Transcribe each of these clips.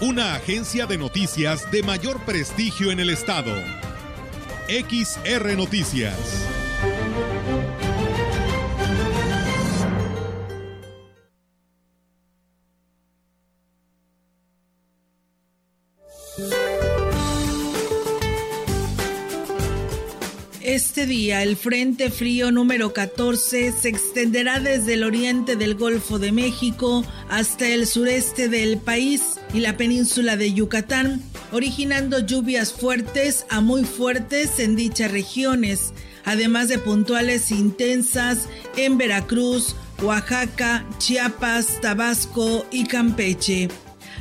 Una agencia de noticias de mayor prestigio en el estado. XR Noticias. Este día el Frente Frío número 14 se extenderá desde el oriente del Golfo de México hasta el sureste del país y la península de Yucatán, originando lluvias fuertes a muy fuertes en dichas regiones, además de puntuales intensas en Veracruz, Oaxaca, Chiapas, Tabasco y Campeche.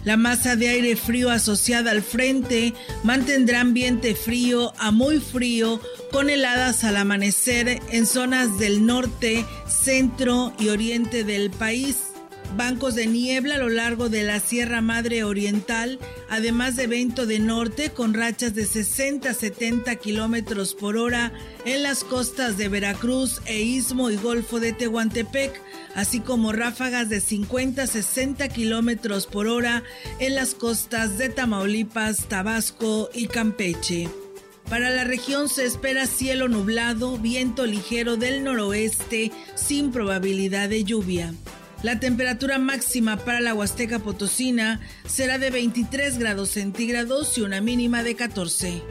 La masa de aire frío asociada al frente mantendrá ambiente frío a muy frío con heladas al amanecer en zonas del norte, centro y oriente del país. Bancos de niebla a lo largo de la Sierra Madre Oriental, además de viento de norte con rachas de 60 a 70 kilómetros por hora en las costas de Veracruz e Istmo y Golfo de Tehuantepec, así como ráfagas de 50 a 60 kilómetros por hora en las costas de Tamaulipas, Tabasco y Campeche. Para la región se espera cielo nublado, viento ligero del noroeste sin probabilidad de lluvia. La temperatura máxima para la Huasteca Potosina será de 23 grados centígrados y una mínima de 14.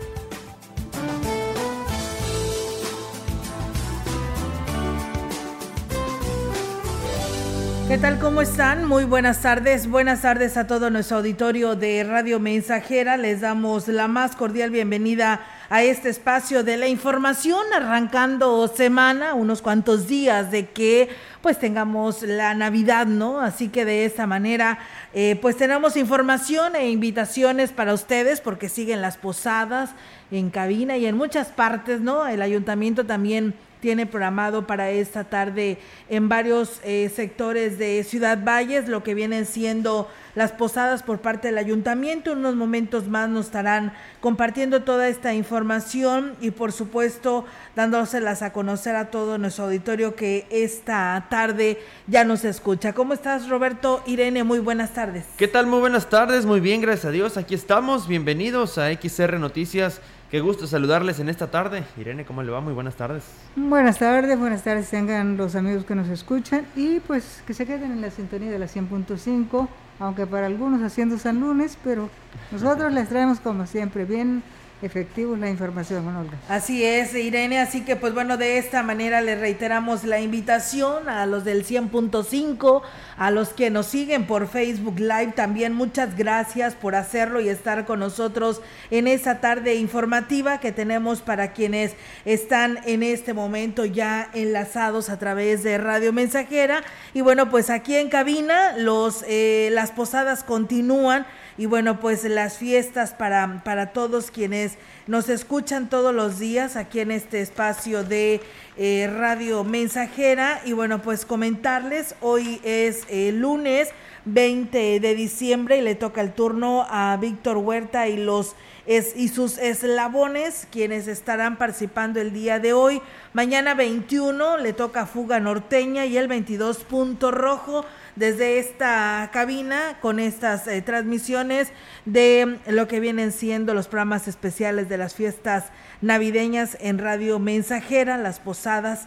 ¿Qué tal? ¿Cómo están? Muy buenas tardes. Buenas tardes a todo nuestro auditorio de Radio Mensajera. Les damos la más cordial bienvenida a este espacio de la información, arrancando semana, unos cuantos días de que pues tengamos la Navidad, ¿no? Así que de esta manera, eh, pues tenemos información e invitaciones para ustedes porque siguen las posadas en cabina y en muchas partes, ¿no? El ayuntamiento también tiene programado para esta tarde en varios eh, sectores de Ciudad Valles, lo que vienen siendo las posadas por parte del ayuntamiento. En unos momentos más nos estarán compartiendo toda esta información y por supuesto dándoselas a conocer a todo nuestro auditorio que esta tarde ya nos escucha. ¿Cómo estás Roberto? Irene, muy buenas tardes. ¿Qué tal? Muy buenas tardes, muy bien, gracias a Dios. Aquí estamos, bienvenidos a XR Noticias Qué gusto saludarles en esta tarde. Irene, ¿cómo le va? Muy buenas tardes. Buenas tardes, buenas tardes tengan los amigos que nos escuchan y pues que se queden en la sintonía de la 100.5, aunque para algunos haciendo San Lunes, pero nosotros les traemos como siempre bien efectivo la información, Olga. Así es, Irene, así que pues bueno, de esta manera le reiteramos la invitación a los del 100.5, a los que nos siguen por Facebook Live, también muchas gracias por hacerlo y estar con nosotros en esa tarde informativa que tenemos para quienes están en este momento ya enlazados a través de Radio Mensajera. Y bueno, pues aquí en cabina los, eh, las posadas continúan y bueno, pues las fiestas para, para todos quienes nos escuchan todos los días aquí en este espacio de eh, Radio Mensajera. Y bueno, pues comentarles, hoy es eh, lunes 20 de diciembre y le toca el turno a Víctor Huerta y los es, y sus eslabones, quienes estarán participando el día de hoy. Mañana 21 le toca Fuga Norteña y el 22 Punto Rojo desde esta cabina con estas eh, transmisiones de lo que vienen siendo los programas especiales de las fiestas navideñas en Radio Mensajera, las posadas.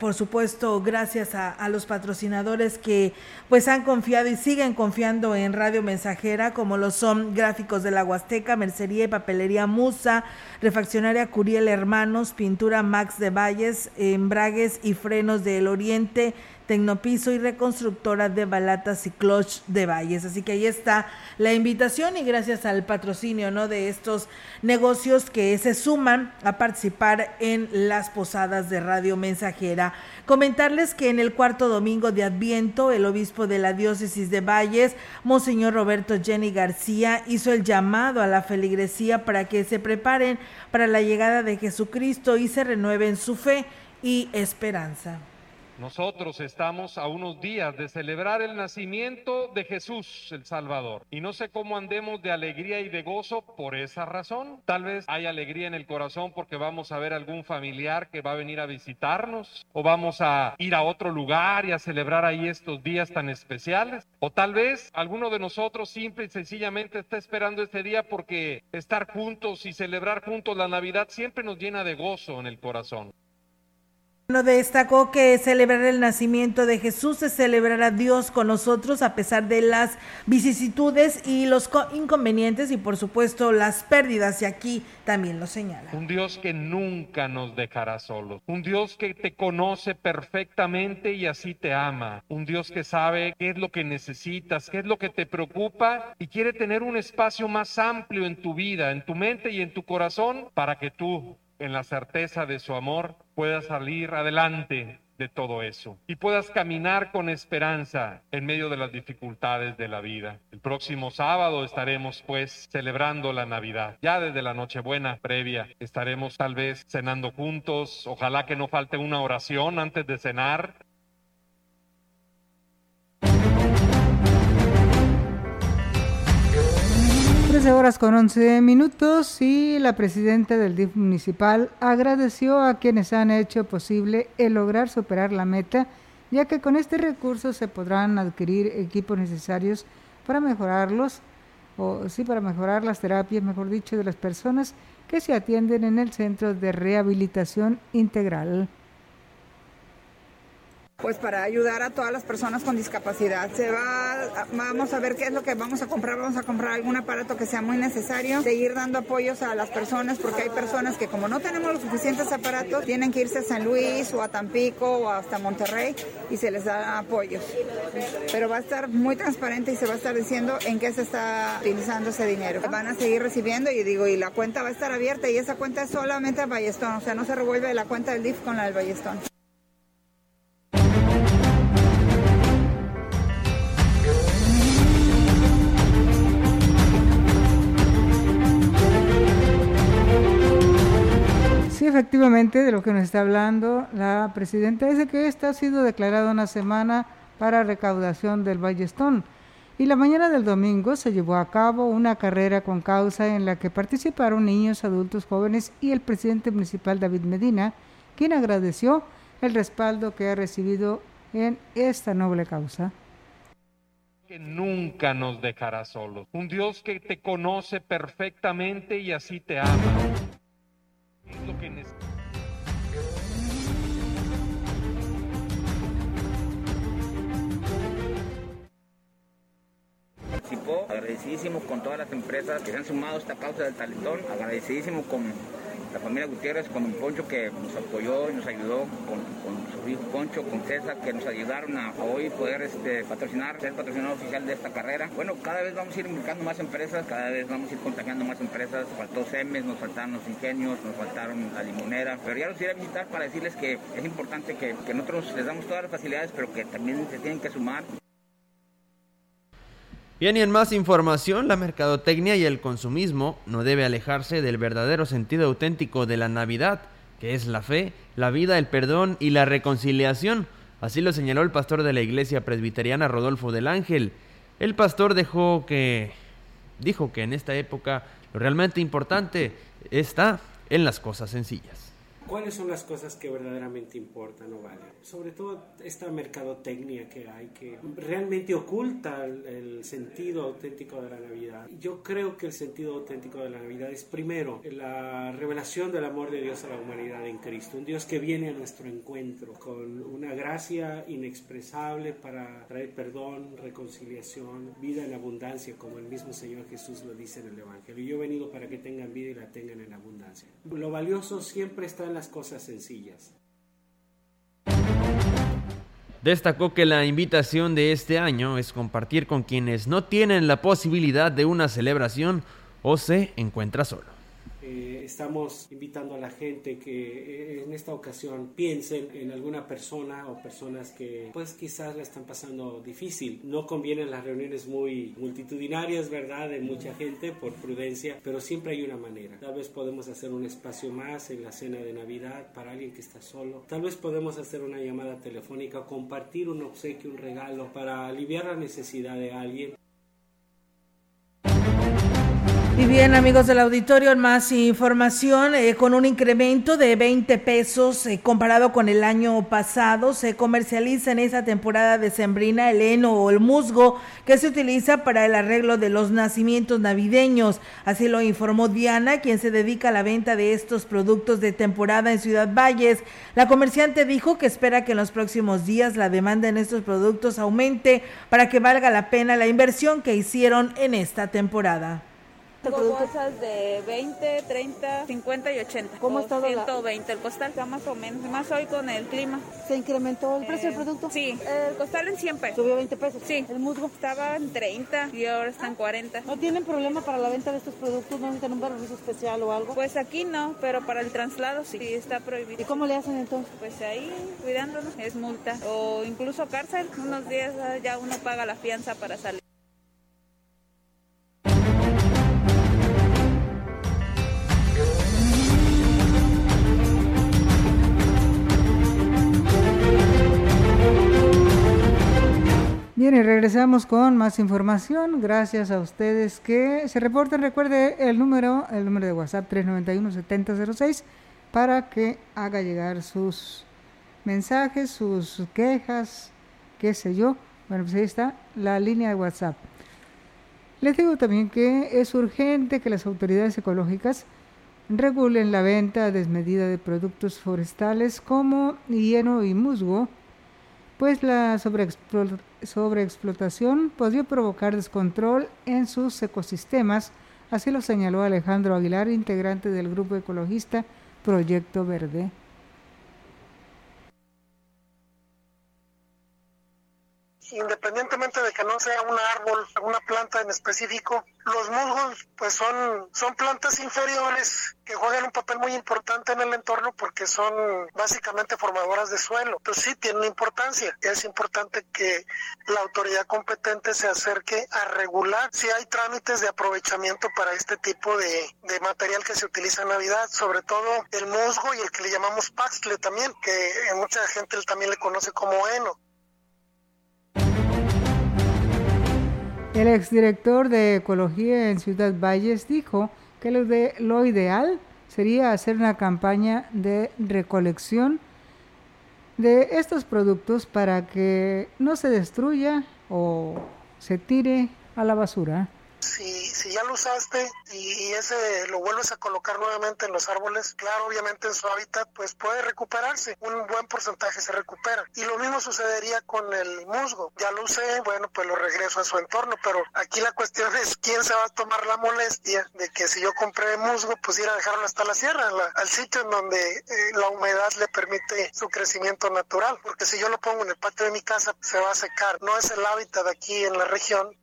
Por supuesto, gracias a, los patrocinadores que pues han confiado y siguen confiando en Radio Mensajera, como lo son Gráficos de la Huasteca, Mercería y Papelería Musa, Refaccionaria Curiel Hermanos, Pintura Max de Valles, Embragues y Frenos del Oriente, Tecnopiso y Reconstructora de Balatas y Cloch de Valles. Así que ahí está la invitación y gracias al patrocinio ¿no? de estos negocios que se suman a participar en las posadas de Radio Mensajera. Comentarles que en el cuarto domingo de Adviento, el obispo de la diócesis de Valles, Monseñor Roberto Jenny García, hizo el llamado a la feligresía para que se preparen para la llegada de Jesucristo y se renueven su fe y esperanza. Nosotros estamos a unos días de celebrar el nacimiento de Jesús el Salvador. Y no sé cómo andemos de alegría y de gozo por esa razón. Tal vez hay alegría en el corazón porque vamos a ver algún familiar que va a venir a visitarnos. O vamos a ir a otro lugar y a celebrar ahí estos días tan especiales. O tal vez alguno de nosotros simple y sencillamente está esperando este día porque estar juntos y celebrar juntos la Navidad siempre nos llena de gozo en el corazón. Bueno, destacó que celebrar el nacimiento de Jesús es celebrar a Dios con nosotros a pesar de las vicisitudes y los inconvenientes y por supuesto las pérdidas y aquí también lo señala. Un Dios que nunca nos dejará solos, un Dios que te conoce perfectamente y así te ama, un Dios que sabe qué es lo que necesitas, qué es lo que te preocupa y quiere tener un espacio más amplio en tu vida, en tu mente y en tu corazón para que tú en la certeza de su amor, puedas salir adelante de todo eso y puedas caminar con esperanza en medio de las dificultades de la vida. El próximo sábado estaremos pues celebrando la Navidad. Ya desde la Nochebuena previa estaremos tal vez cenando juntos. Ojalá que no falte una oración antes de cenar 13 horas con 11 minutos y la presidenta del DIF municipal agradeció a quienes han hecho posible el lograr superar la meta, ya que con este recurso se podrán adquirir equipos necesarios para mejorarlos, o sí, para mejorar las terapias, mejor dicho, de las personas que se atienden en el Centro de Rehabilitación Integral pues para ayudar a todas las personas con discapacidad. Se va, vamos a ver qué es lo que vamos a comprar, vamos a comprar algún aparato que sea muy necesario, seguir dando apoyos a las personas porque hay personas que como no tenemos los suficientes aparatos, tienen que irse a San Luis o a Tampico o hasta Monterrey y se les da apoyos. Pero va a estar muy transparente y se va a estar diciendo en qué se está utilizando ese dinero. Van a seguir recibiendo y digo, y la cuenta va a estar abierta y esa cuenta es solamente a Ballestón, o sea, no se revuelve la cuenta del DIF con la del Ballestón. Efectivamente, de lo que nos está hablando la presidenta es de que esta ha sido declarada una semana para recaudación del Ballestón. Y la mañana del domingo se llevó a cabo una carrera con causa en la que participaron niños, adultos, jóvenes y el presidente municipal David Medina, quien agradeció el respaldo que ha recibido en esta noble causa que nunca nos dejará solos. Un Dios que te conoce perfectamente y así te ama lo que agradecidísimo con todas las empresas que se han sumado a esta causa del talentón, agradecidísimo con la familia Gutiérrez, con un Poncho que nos apoyó y nos ayudó, con, su hijo Poncho, con César, que nos ayudaron a, hoy poder este, patrocinar, ser patrocinador oficial de esta carrera. Bueno, cada vez vamos a ir buscando más empresas, cada vez vamos a ir contagiando más empresas. Faltó SEMES, nos faltaron los ingenios, nos faltaron la limonera, pero ya los iré a visitar para decirles que es importante que, que nosotros les damos todas las facilidades, pero que también se tienen que sumar. Bien, y en más información, la mercadotecnia y el consumismo no debe alejarse del verdadero sentido auténtico de la Navidad, que es la fe, la vida, el perdón y la reconciliación. Así lo señaló el pastor de la iglesia presbiteriana Rodolfo del Ángel. El pastor dejó que dijo que en esta época lo realmente importante está en las cosas sencillas cuáles son las cosas que verdaderamente importan o valen. Sobre todo esta mercadotecnia que hay, que realmente oculta el, sentido auténtico de la Navidad. Yo creo que el sentido auténtico de la Navidad es primero la revelación del amor de Dios a la humanidad en Cristo, un Dios que viene a nuestro encuentro con una gracia inexpresable para traer perdón, reconciliación, vida en abundancia, como el mismo Señor Jesús lo dice en el Evangelio. Yo he venido para que tengan vida y la tengan en abundancia. Lo valioso siempre está en las cosas sencillas. Destacó que la invitación de este año es compartir con quienes no tienen la posibilidad de una celebración o se encuentra solo. Estamos invitando a la gente que eh, en esta ocasión piensen en alguna persona o personas que pues quizás la están pasando difícil. No convienen las reuniones muy multitudinarias, ¿verdad? De mucha gente por prudencia, pero siempre hay una manera. Tal vez podemos hacer un espacio más en la cena de Navidad para alguien que está solo. Tal vez podemos hacer una llamada telefónica, compartir un obsequio, un regalo para aliviar la necesidad de alguien. Y bien, amigos del auditorio, más información, eh, con un incremento de 20 pesos eh, comparado con el año pasado, se comercializa en esa temporada de sembrina el heno o el musgo que se utiliza para el arreglo de los nacimientos navideños. Así lo informó Diana, quien se dedica a la venta de estos productos de temporada en Ciudad Valles. La comerciante dijo que espera que en los próximos días la demanda en estos productos aumente para que valga la pena la inversión que hicieron en esta temporada. Tengo bolsas de 20, 30, 50 y 80. ¿Cómo está 120 el costal, está más o menos, más hoy con el clima. ¿Se incrementó el precio del producto? Sí, el costal en 100 pesos. ¿Subió 20 pesos? Sí. ¿El musgo? Estaba en 30 y ahora está en 40. ¿No tienen problema para la venta de estos productos? ¿No necesitan un permiso especial o algo? Pues aquí no, pero para el traslado sí, sí está prohibido. ¿Y cómo le hacen entonces? Pues ahí, cuidándonos, es multa o incluso cárcel. Unos días ah, ya uno paga la fianza para salir. Bien, y regresamos con más información. Gracias a ustedes que se reporten. Recuerde el número, el número de WhatsApp 391-7006 para que haga llegar sus mensajes, sus quejas, qué sé yo. Bueno, pues ahí está la línea de WhatsApp. Les digo también que es urgente que las autoridades ecológicas regulen la venta desmedida de productos forestales como hieno y musgo pues la sobreexplotación podría provocar descontrol en sus ecosistemas, así lo señaló Alejandro Aguilar, integrante del grupo ecologista Proyecto Verde. Independientemente de que no sea un árbol, una planta en específico, los musgos pues son, son plantas inferiores que juegan un papel muy importante en el entorno porque son básicamente formadoras de suelo. Entonces sí tienen importancia. Es importante que la autoridad competente se acerque a regular si hay trámites de aprovechamiento para este tipo de, de material que se utiliza en Navidad, sobre todo el musgo y el que le llamamos paxle también, que mucha gente también le conoce como heno. El exdirector de Ecología en Ciudad Valles dijo que lo, de, lo ideal sería hacer una campaña de recolección de estos productos para que no se destruya o se tire a la basura si, si ya lo usaste y, ese lo vuelves a colocar nuevamente en los árboles, claro, obviamente en su hábitat, pues puede recuperarse. Un buen porcentaje se recupera. Y lo mismo sucedería con el musgo. Ya lo usé, bueno, pues lo regreso a su entorno, pero aquí la cuestión es quién se va a tomar la molestia de que si yo compré musgo, pues ir a dejarlo hasta la sierra, al sitio en donde eh, la humedad le permite su crecimiento natural. Porque si yo lo pongo en el patio de mi casa, se va a secar. No es el hábitat aquí en la región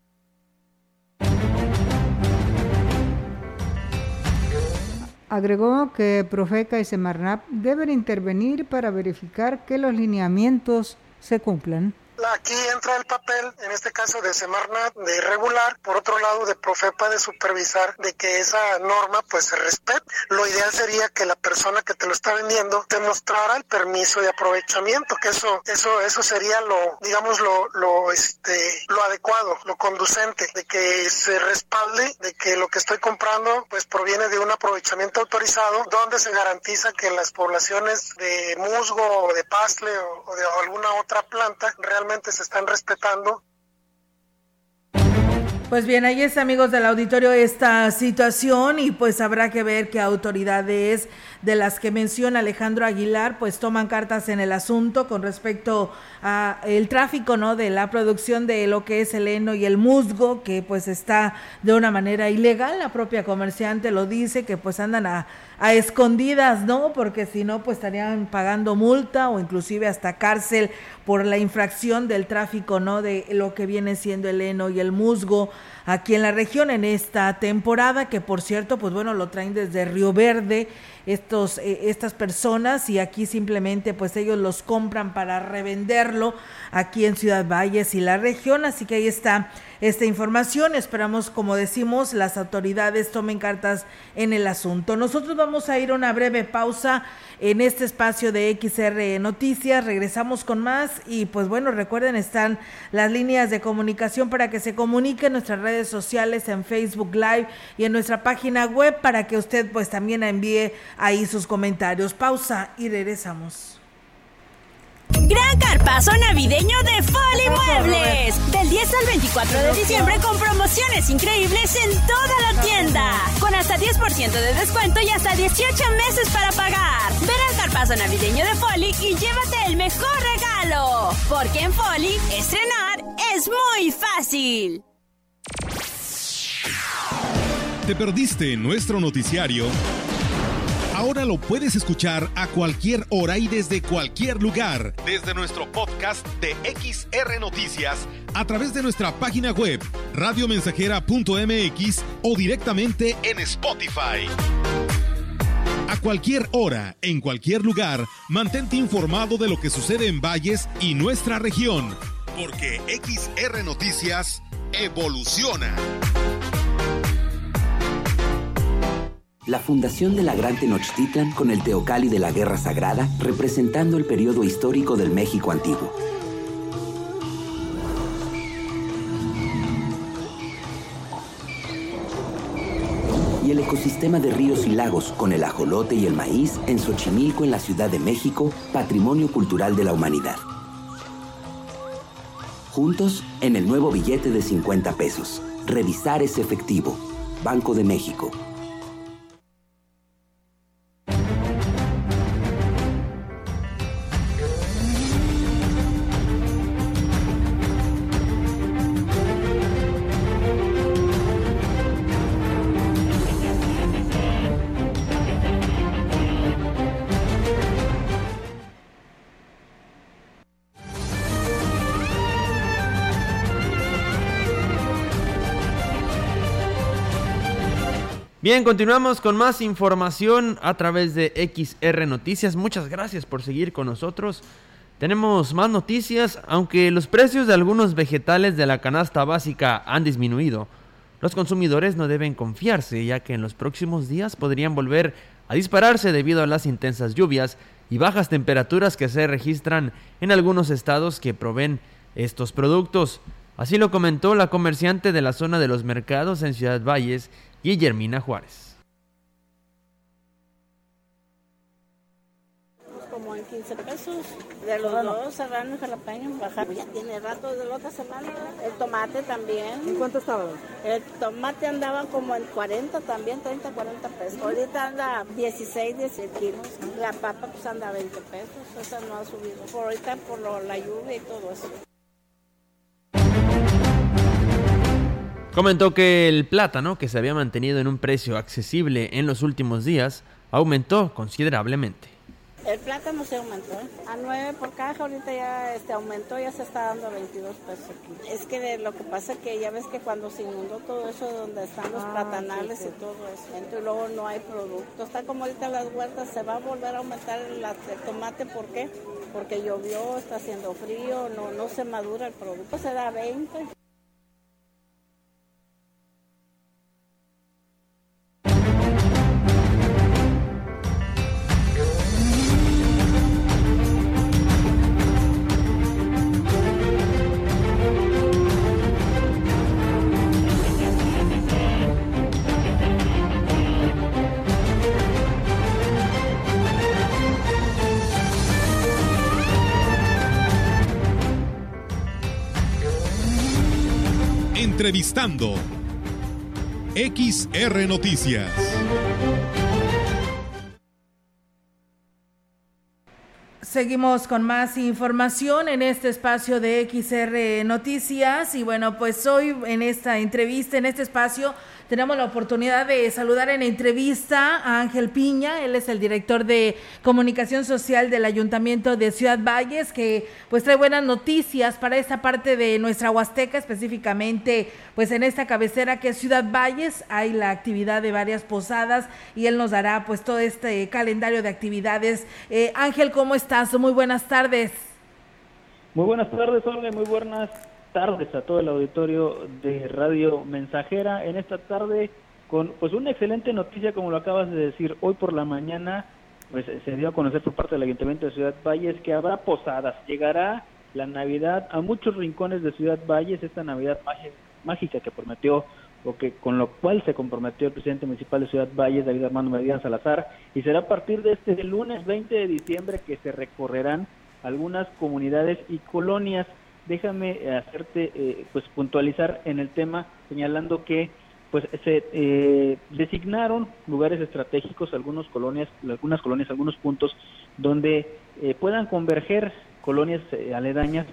Agregó que Profeca y Semarnap deben intervenir para verificar que los lineamientos se cumplan. Aquí entra el papel, en este caso de Semarnat, de regular, por otro lado de Profepa de supervisar de que esa norma pues se respete. Lo ideal sería que la persona que te lo está vendiendo te mostrara el permiso de aprovechamiento, que eso, eso, eso sería lo, digamos, lo, lo, este, lo adecuado, lo conducente, de que se respalde de que lo que estoy comprando pues proviene de un aprovechamiento autorizado, donde se garantiza que las poblaciones de musgo o de pastle o de alguna otra planta realmente se están respetando. Pues bien, ahí está, amigos del auditorio, esta situación y pues habrá que ver qué autoridades de las que menciona Alejandro Aguilar, pues toman cartas en el asunto con respecto a el tráfico, ¿no? De la producción de lo que es el heno y el musgo, que pues está de una manera ilegal. La propia comerciante lo dice, que pues andan a, a escondidas, ¿no? Porque si no, pues estarían pagando multa o inclusive hasta cárcel por la infracción del tráfico, ¿no? De lo que viene siendo el heno y el musgo aquí en la región en esta temporada, que por cierto, pues bueno, lo traen desde Río Verde estos, eh, estas personas y aquí simplemente pues ellos los compran para revenderlo aquí en Ciudad Valles y la región, así que ahí está esta información. Esperamos, como decimos, las autoridades tomen cartas en el asunto. Nosotros vamos a ir a una breve pausa en este espacio de XR Noticias. Regresamos con más y pues bueno, recuerden, están las líneas de comunicación para que se comuniquen en nuestras redes sociales, en Facebook Live y en nuestra página web para que usted pues también envíe ahí sus comentarios. Pausa y regresamos. Gran carpazo navideño de Foli Muebles. Del 10 al 24 de diciembre con promociones increíbles en toda la tienda. Con hasta 10% de descuento y hasta 18 meses para pagar. Ven al carpazo navideño de Foli y llévate el mejor regalo. Porque en Foli, estrenar es muy fácil. ¿Te perdiste nuestro noticiario? Ahora lo puedes escuchar a cualquier hora y desde cualquier lugar, desde nuestro podcast de XR Noticias, a través de nuestra página web, radiomensajera.mx o directamente en Spotify. A cualquier hora, en cualquier lugar, mantente informado de lo que sucede en Valles y nuestra región, porque XR Noticias evoluciona. La fundación de la Gran Tenochtitlan con el Teocali de la Guerra Sagrada, representando el periodo histórico del México antiguo. Y el ecosistema de ríos y lagos con el ajolote y el maíz en Xochimilco, en la Ciudad de México, patrimonio cultural de la humanidad. Juntos en el nuevo billete de 50 pesos. Revisar ese efectivo. Banco de México. Bien, continuamos con más información a través de XR Noticias. Muchas gracias por seguir con nosotros. Tenemos más noticias, aunque los precios de algunos vegetales de la canasta básica han disminuido. Los consumidores no deben confiarse, ya que en los próximos días podrían volver a dispararse debido a las intensas lluvias y bajas temperaturas que se registran en algunos estados que proveen estos productos. Así lo comentó la comerciante de la zona de los mercados en Ciudad Valles, Guillermina Juárez. Como en 15 pesos. De los dos, serrano y jalapeño, bajar. Ya tiene rato de la otra semana. El tomate también. ¿En cuánto estaba? El tomate andaba como en 40 también, 30, 40 pesos. Ahorita anda 16, 17 kilos. La papa pues anda 20 pesos. Esa no ha subido. Por ahorita por lo, la lluvia y todo eso. Comentó que el plátano, que se había mantenido en un precio accesible en los últimos días, aumentó considerablemente. El plátano se aumentó, ¿eh? a 9 por caja, ahorita ya este, aumentó, ya se está dando a 22 pesos aquí. Es que de lo que pasa es que ya ves que cuando se inundó todo eso donde están los Ah, platanales sí, sí. y todo eso, entonces luego no hay producto. Está como ahorita las huertas, se va a volver a aumentar el, el tomate, ¿por qué? Porque llovió, está haciendo frío, no, no se madura el producto, se da 20. Entrevistando. XR Noticias. Seguimos con más información en este espacio de XR Noticias y bueno, pues hoy en esta entrevista, en este espacio, tenemos la oportunidad de saludar en entrevista a Ángel Piña, él es el director de comunicación social del Ayuntamiento de Ciudad Valles, que pues trae buenas noticias para esta parte de nuestra Huasteca, específicamente pues en esta cabecera que es Ciudad Valles, hay la actividad de varias posadas y él nos dará pues todo este calendario de actividades. Eh, Ángel, ¿cómo estás? Muy buenas tardes. Muy buenas tardes, Olga, muy buenas tardes a todo el auditorio de Radio Mensajera en esta tarde con pues una excelente noticia como lo acabas de decir. Hoy por la mañana pues se dio a conocer por parte del Ayuntamiento de Ciudad Valles que habrá posadas. Llegará la Navidad a muchos rincones de Ciudad Valles esta Navidad mágica que prometió o que con lo cual se comprometió el presidente municipal de Ciudad Valles David Armando Medina Salazar y será a partir de este lunes 20 de diciembre que se recorrerán algunas comunidades y colonias déjame hacerte eh, pues puntualizar en el tema señalando que pues se eh, designaron lugares estratégicos algunas colonias algunas colonias algunos puntos donde eh, puedan converger colonias aledañas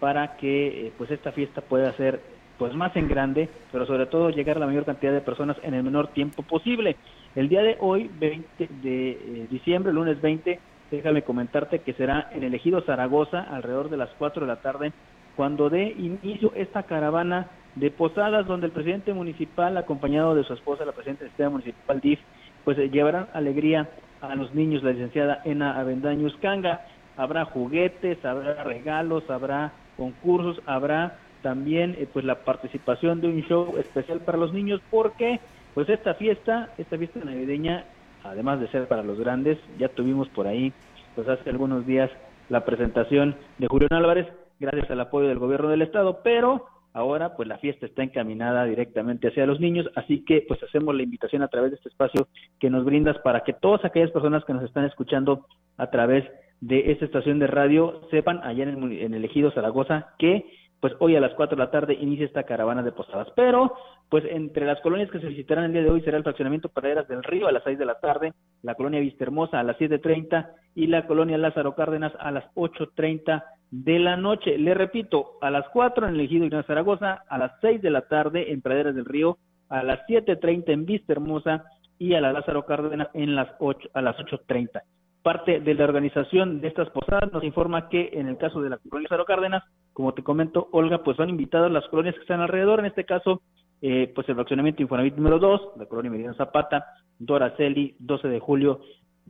para que pues esta fiesta pueda ser pues más en grande pero sobre todo llegar a la mayor cantidad de personas en el menor tiempo posible. El día de hoy 20 de diciembre lunes 20 déjame comentarte que será en el ejido Zaragoza alrededor de las 4 de la tarde cuando dé inicio esta caravana de posadas donde el presidente municipal, acompañado de su esposa, la presidenta del sistema municipal DIF, pues eh, llevarán alegría a los niños, la licenciada Ena Avendaños Canga. Habrá juguetes, habrá regalos, habrá concursos, habrá también eh, pues la participación de un show especial para los niños porque pues esta fiesta, esta fiesta navideña, además de ser para los grandes, ya tuvimos por ahí pues hace algunos días la presentación de Julián Álvarez, gracias al apoyo del gobierno del estado, pero ahora pues la fiesta está encaminada directamente hacia los niños, así que pues hacemos la invitación a través de este espacio que nos brindas para que todas aquellas personas que nos están escuchando a través de esta estación de radio sepan allá en el, ejido Zaragoza que pues hoy a las 4 de la tarde inicia esta caravana de posadas. Pero, pues entre las colonias que se visitarán el día de hoy será el fraccionamiento Praderas del Río a las 6 de la tarde, la colonia Vista Hermosa a las 7.30 y la colonia Lázaro Cárdenas a las 8.30 de la noche. Le repito, a las 4 en el ejido Ignacio Zaragoza, a las 6 de la tarde en Praderas del Río, a las 7.30 en Vista Hermosa y a la Lázaro Cárdenas en las 8, a las 8.30. Parte de la organización de estas posadas nos informa que en el caso de la colonia Lázaro Cárdenas, como te comento, Olga, pues son invitadas las colonias que están alrededor, en este caso, eh, pues el fraccionamiento Infonavit número 2, la colonia Medina Zapata, Doraceli, 12 de julio,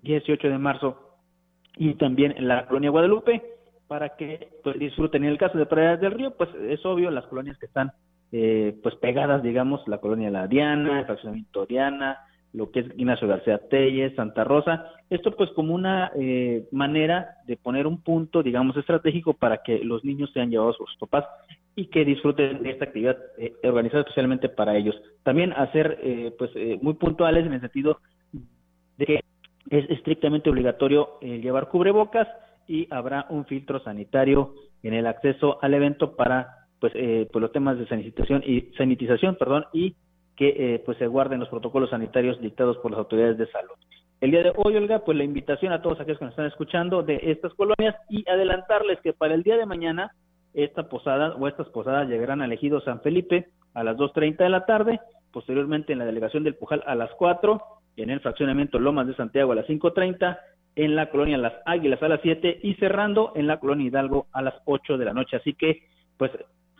18 de marzo, y también la colonia Guadalupe, para que pues, disfruten. En el caso de Praderas del Río, pues es obvio, las colonias que están eh, pues pegadas, digamos, la colonia La Diana, el fraccionamiento Diana, lo que es Ignacio García Telles, Santa Rosa, esto pues como una eh, manera de poner un punto, digamos, estratégico para que los niños sean llevados a sus papás y que disfruten de esta actividad eh, organizada especialmente para ellos. También hacer pues muy puntuales en el sentido de que es estrictamente obligatorio llevar cubrebocas, y habrá un filtro sanitario en el acceso al evento para pues, eh, pues los temas de sanitización y sanitización, perdón, y que eh, pues se guarden los protocolos sanitarios dictados por las autoridades de salud. El día de hoy, Olga, pues la invitación a todos aquellos que nos están escuchando de estas colonias y adelantarles que para el día de mañana esta posada o estas posadas llegarán al ejido San Felipe a las 2.30 de la tarde, posteriormente en la delegación del Pujal a las 4, en el fraccionamiento Lomas de Santiago a las 5.30 en la colonia Las Águilas a las 7 y cerrando en la colonia Hidalgo a las 8 de la noche. Así que, pues,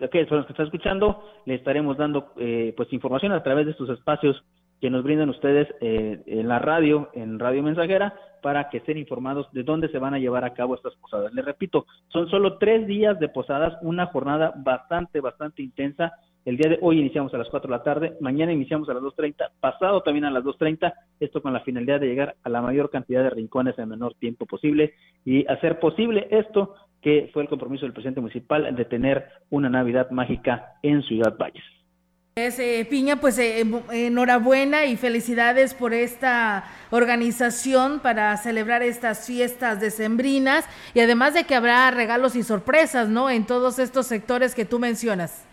aquellos que están escuchando, le estaremos dando eh, pues información a través de estos espacios que nos brindan ustedes eh, en la radio, en Radio Mensajera, para que estén informados de dónde se van a llevar a cabo estas posadas. Les repito, son solo tres días de posadas, una jornada bastante, bastante intensa el día de hoy iniciamos a las 4 de la tarde, mañana iniciamos a las 2.30, pasado también a las 2.30, esto con la finalidad de llegar a la mayor cantidad de rincones en el menor tiempo posible y hacer posible esto que fue el compromiso del presidente municipal de tener una Navidad mágica en Ciudad Valles. Eh, Piña, pues eh, enhorabuena y felicidades por esta organización para celebrar estas fiestas decembrinas y además de que habrá regalos y sorpresas, ¿no? En todos estos sectores que tú mencionas.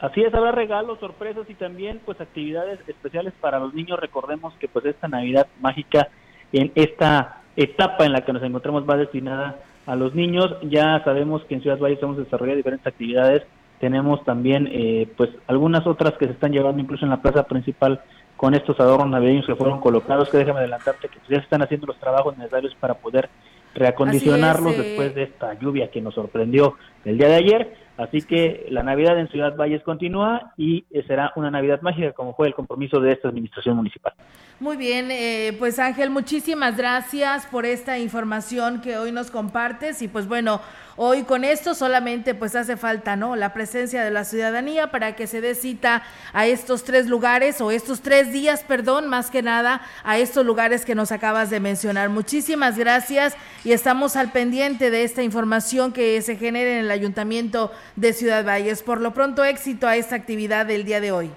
Así es, habrá regalos, sorpresas y también pues actividades especiales para los niños. Recordemos que pues esta Navidad mágica en esta etapa en la que nos encontramos va destinada a los niños. Ya sabemos que en Ciudad Valle estamos desarrollando diferentes actividades. Tenemos también eh, pues algunas otras que se están llevando incluso en la plaza principal con estos adornos navideños que fueron colocados, que déjame adelantarte que pues, ya se están haciendo los trabajos necesarios para poder reacondicionarlos eh. después de esta lluvia que nos sorprendió el día de ayer. Así que la Navidad en Ciudad Valles continúa y eh, será una Navidad mágica como fue el compromiso de esta administración municipal. Muy bien, eh, pues Ángel, muchísimas gracias por esta información que hoy nos compartes y pues bueno, hoy con esto solamente pues hace falta, ¿no? La presencia de la ciudadanía para que se dé cita a estos tres lugares o estos tres días, perdón, más que nada a estos lugares que nos acabas de mencionar. Muchísimas gracias y estamos al pendiente de esta información que se genere en el Ayuntamiento de Ciudad Valles. Por lo pronto, éxito a esta actividad del día de hoy.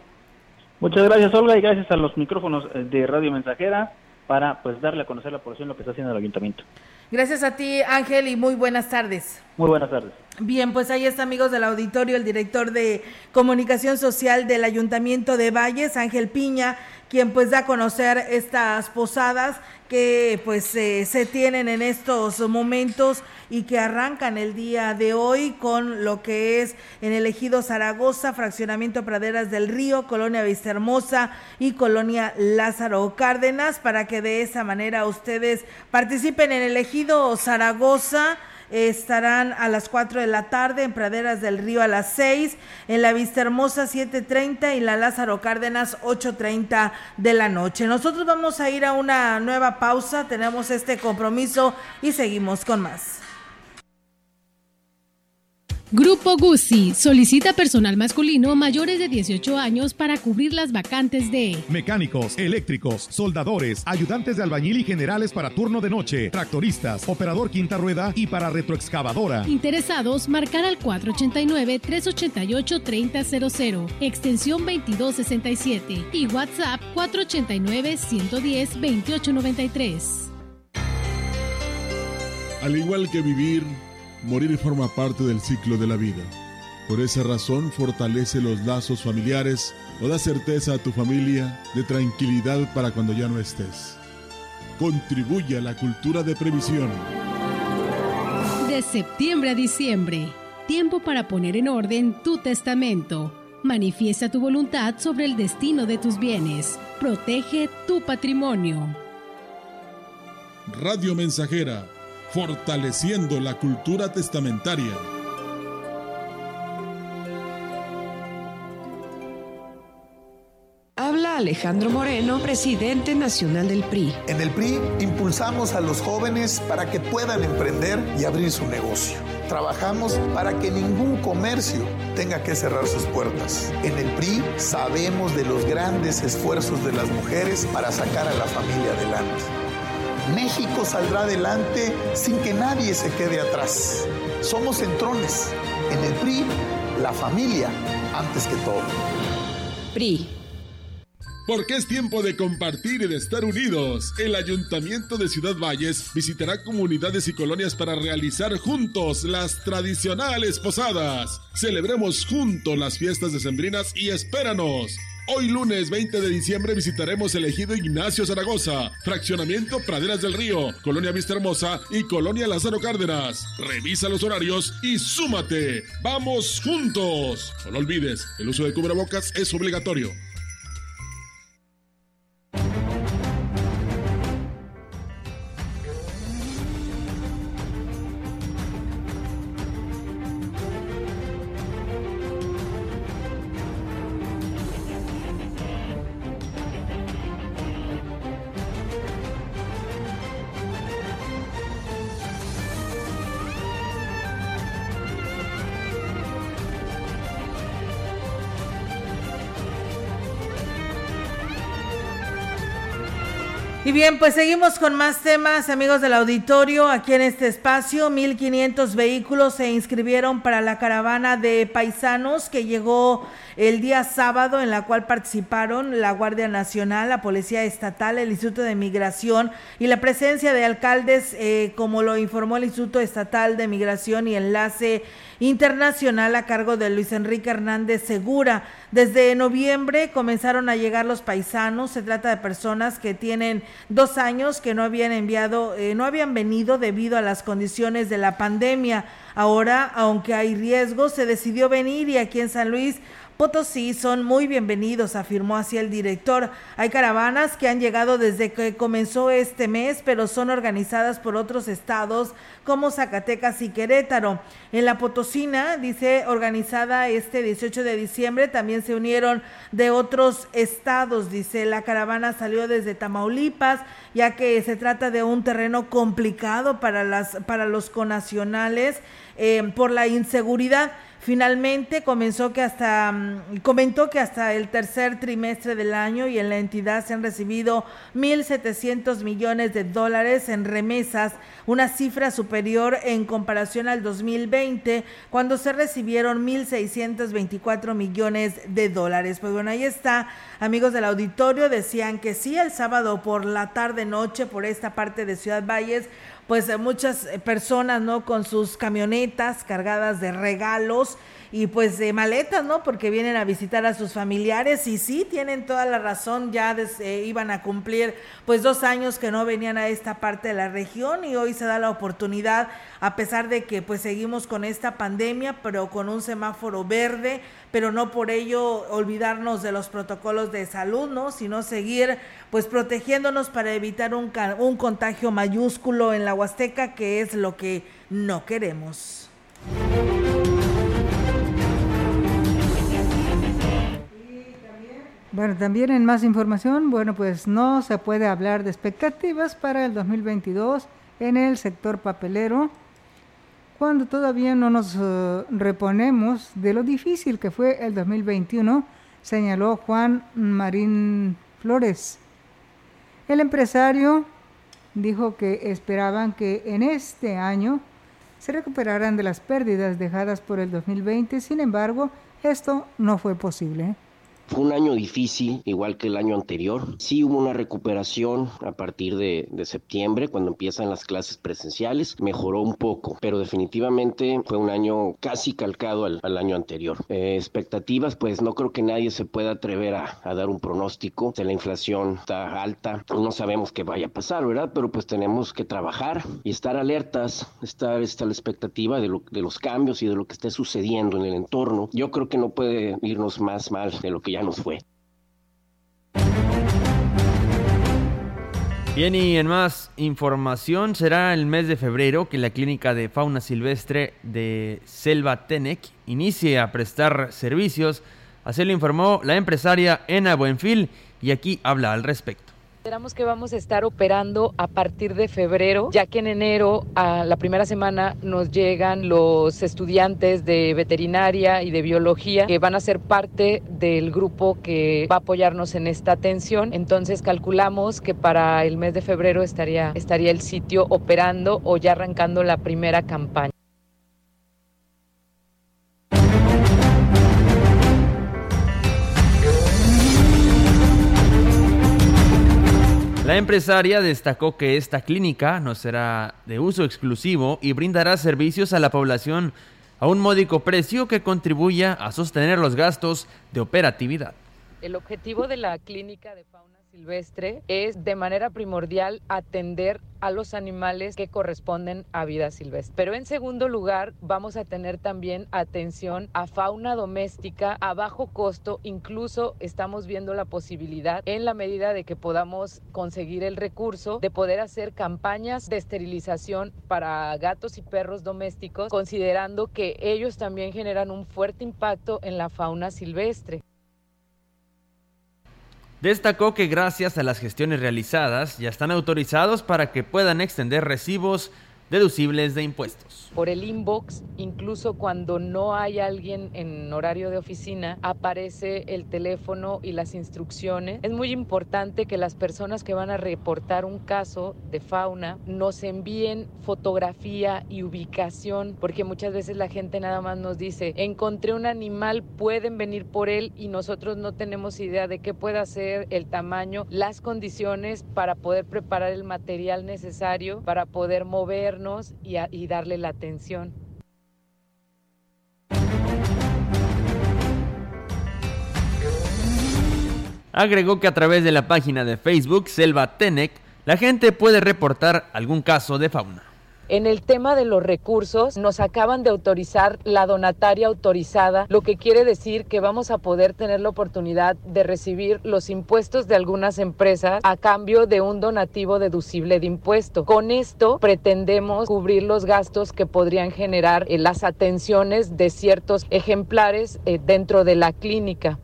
Muchas gracias Olga y gracias a los micrófonos eh, de Radio Mensajera para pues darle a conocer la población lo que está haciendo el ayuntamiento. Gracias a ti Ángel y muy buenas tardes. Muy buenas tardes. Bien, pues ahí está amigos del auditorio el director de comunicación social del Ayuntamiento de Valles, Ángel Piña, quien pues da a conocer estas posadas que pues eh, se tienen en estos momentos y que arrancan el día de hoy con lo que es en el ejido Zaragoza, fraccionamiento Praderas del Río, Colonia Vistahermosa y Colonia Lázaro Cárdenas, para que de esa manera ustedes participen en el ejido Zaragoza estarán a las 4 de la tarde, en Praderas del Río a las 6, en la Vista Hermosa 7.30 y la Lázaro Cárdenas 8.30 de la noche. Nosotros vamos a ir a una nueva pausa, tenemos este compromiso y seguimos con más. Grupo Guzzi solicita personal masculino mayores de 18 años para cubrir las vacantes de mecánicos, eléctricos, soldadores, ayudantes de albañil y generales para turno de noche, tractoristas, operador quinta rueda y para retroexcavadora. Interesados, marcar al 489-388-3000, extensión 2267 y WhatsApp 489-110-2893. Al igual que vivir, morir forma parte del ciclo de la vida. Por esa razón fortalece los lazos familiares o da certeza a tu familia de tranquilidad para cuando ya no estés. Contribuye a la cultura de previsión. De septiembre a diciembre, tiempo para poner en orden tu testamento. Manifiesta tu voluntad sobre el destino de tus bienes. Protege tu patrimonio. Radio Mensajera fortaleciendo la cultura testamentaria. Habla Alejandro Moreno, presidente nacional del PRI. En el PRI impulsamos a los jóvenes para que puedan emprender y abrir su negocio. Trabajamos para que ningún comercio tenga que cerrar sus puertas. En el PRI sabemos de los grandes esfuerzos de las mujeres para sacar a la familia adelante. México saldrá adelante sin que nadie se quede atrás. Somos centrones. En el PRI, la familia antes que todo. PRI. Porque es tiempo de compartir y de estar unidos. El Ayuntamiento de Ciudad Valles visitará comunidades y colonias para realizar juntos las tradicionales posadas. Celebremos juntos las fiestas decembrinas y espéranos. Hoy lunes 20 de diciembre visitaremos el ejido Ignacio Zaragoza, fraccionamiento Praderas del Río, Colonia Vista Hermosa y Colonia Lázaro Cárdenas. Revisa los horarios y súmate. ¡Vamos juntos! No lo olvides, el uso de cubrebocas es obligatorio. Bien, pues seguimos con más temas, amigos del auditorio. Aquí en este espacio, 1.500 vehículos se inscribieron para la caravana de paisanos que llegó el día sábado, en la cual participaron la Guardia Nacional, la Policía Estatal, el Instituto de Migración y la presencia de alcaldes, eh, como lo informó el Instituto Estatal de Migración y Enlace internacional a cargo de Luis Enrique Hernández Segura. Desde noviembre comenzaron a llegar los paisanos. Se trata de personas que tienen dos años que no habían enviado, eh, no habían venido debido a las condiciones de la pandemia. Ahora, aunque hay riesgo, se decidió venir y aquí en San Luis Potosí son muy bienvenidos, afirmó así el director. Hay caravanas que han llegado desde que comenzó este mes, pero son organizadas por otros estados como Zacatecas y Querétaro. En la Potosina, dice, organizada este 18 de diciembre, también se unieron de otros estados, dice, la caravana salió desde Tamaulipas, ya que se trata de un terreno complicado para, las, para los conacionales eh, por la inseguridad. Finalmente comenzó que hasta mm, comentó que hasta el tercer trimestre del año y en la entidad se han recibido 1.700 millones de dólares en remesas, una cifra superior en comparación al 2020 cuando se recibieron 1.624 millones de dólares. Pues bueno, ahí está, amigos del auditorio, decían que sí, el sábado por la tarde noche por esta parte de Ciudad Valles pues eh, muchas eh, personas, ¿no? Con sus camionetas cargadas de regalos y pues de maletas, ¿no? Porque vienen a visitar a sus familiares y sí, tienen toda la razón, ya eh, iban a cumplir pues dos años que no venían a esta parte de la región y hoy se da la oportunidad, a pesar de que pues seguimos con esta pandemia, pero con un semáforo verde, pero no por ello olvidarnos de los protocolos de salud, ¿no? Sino seguir pues protegiéndonos para evitar un, un contagio mayúsculo en la Huasteca, que es lo que no queremos. Bueno, también en más información, bueno, pues no se puede hablar de expectativas para el 2022 en el sector papelero cuando todavía no nos eh, reponemos de lo difícil que fue el 2021, señaló Juan Marín Flores. El empresario dijo que esperaban que en este año se recuperaran de las pérdidas dejadas por el 2020, sin embargo, esto no fue posible. Fue un año difícil, igual que el año anterior. Sí hubo una recuperación a partir de, septiembre, cuando empiezan las clases presenciales. Mejoró un poco, pero definitivamente fue un año casi calcado al, año anterior. Eh, expectativas, pues no creo que nadie se pueda atrever a, dar un pronóstico. la inflación está alta, no sabemos qué vaya a pasar, ¿verdad? Pero pues tenemos que trabajar y estar alertas, estar, a la expectativa de, de los cambios y de lo que esté sucediendo en el entorno. Yo creo que no puede irnos más mal de lo que ya nos fue. Bien, y en más información, será el mes de febrero que la clínica de fauna silvestre de Selva Tenec inicie a prestar servicios. Así lo informó la empresaria Ena Buenfil y aquí habla al respecto. Esperamos que vamos a estar operando a partir de febrero, ya que en enero, a la primera semana, nos llegan los estudiantes de veterinaria y de biología que van a ser parte del grupo que va a apoyarnos en esta atención. Entonces calculamos que para el mes de febrero estaría, estaría el sitio operando o ya arrancando la primera campaña. La empresaria destacó que esta clínica no será de uso exclusivo y brindará servicios a la población a un módico precio que contribuya a sostener los gastos de operatividad. El objetivo de la clínica de silvestre es de manera primordial atender a los animales que corresponden a vida silvestre. Pero en segundo lugar, vamos a tener también atención a fauna doméstica a bajo costo. Incluso estamos viendo la posibilidad, en la medida de que podamos conseguir el recurso, de poder hacer campañas de esterilización para gatos y perros domésticos, considerando que ellos también generan un fuerte impacto en la fauna silvestre. Destacó que gracias a las gestiones realizadas ya están autorizados para que puedan extender recibos deducibles de impuestos. Por el inbox, incluso cuando no hay alguien en horario de oficina, aparece el teléfono y las instrucciones. Es muy importante que las personas que van a reportar un caso de fauna nos envíen fotografía y ubicación, porque muchas veces la gente nada más nos dice, encontré un animal, pueden venir por él y nosotros no tenemos idea de qué puede hacer, el tamaño, las condiciones para poder preparar el material necesario, para poder y, y darle la atención. Agregó que a través de la página de Facebook Selva Tenec, la gente puede reportar algún caso de fauna. En el tema de los recursos, nos acaban de autorizar la donataria autorizada, lo que quiere decir que vamos a poder tener la oportunidad de recibir los impuestos de algunas empresas a cambio de un donativo deducible de impuesto. Con esto pretendemos cubrir los gastos que podrían generar eh, las atenciones de ciertos ejemplares eh, dentro de la clínica.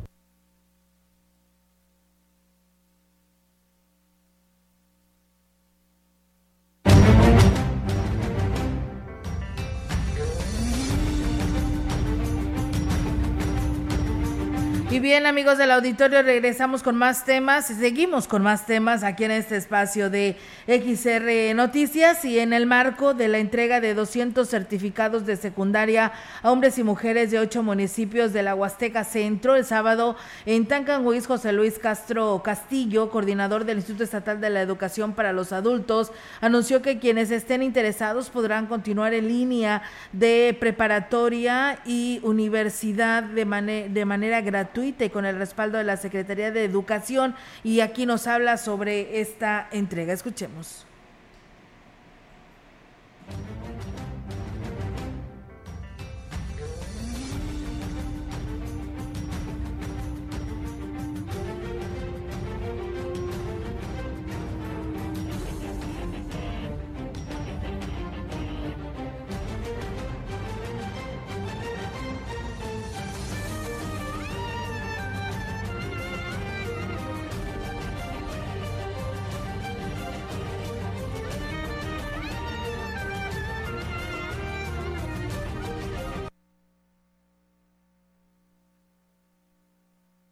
Y bien, amigos del auditorio, regresamos con más temas. Seguimos con más temas aquí en este espacio de XR Noticias y en el marco de la entrega de 200 certificados de secundaria a hombres y mujeres de ocho municipios de la Huasteca Centro. El sábado en Tancanguis, José Luis Castro Castillo, coordinador del Instituto Estatal de la Educación para los Adultos, anunció que quienes estén interesados podrán continuar en línea de preparatoria y universidad de, de manera gratuita y con el respaldo de la Secretaría de Educación. Y aquí nos habla sobre esta entrega. Escuchemos.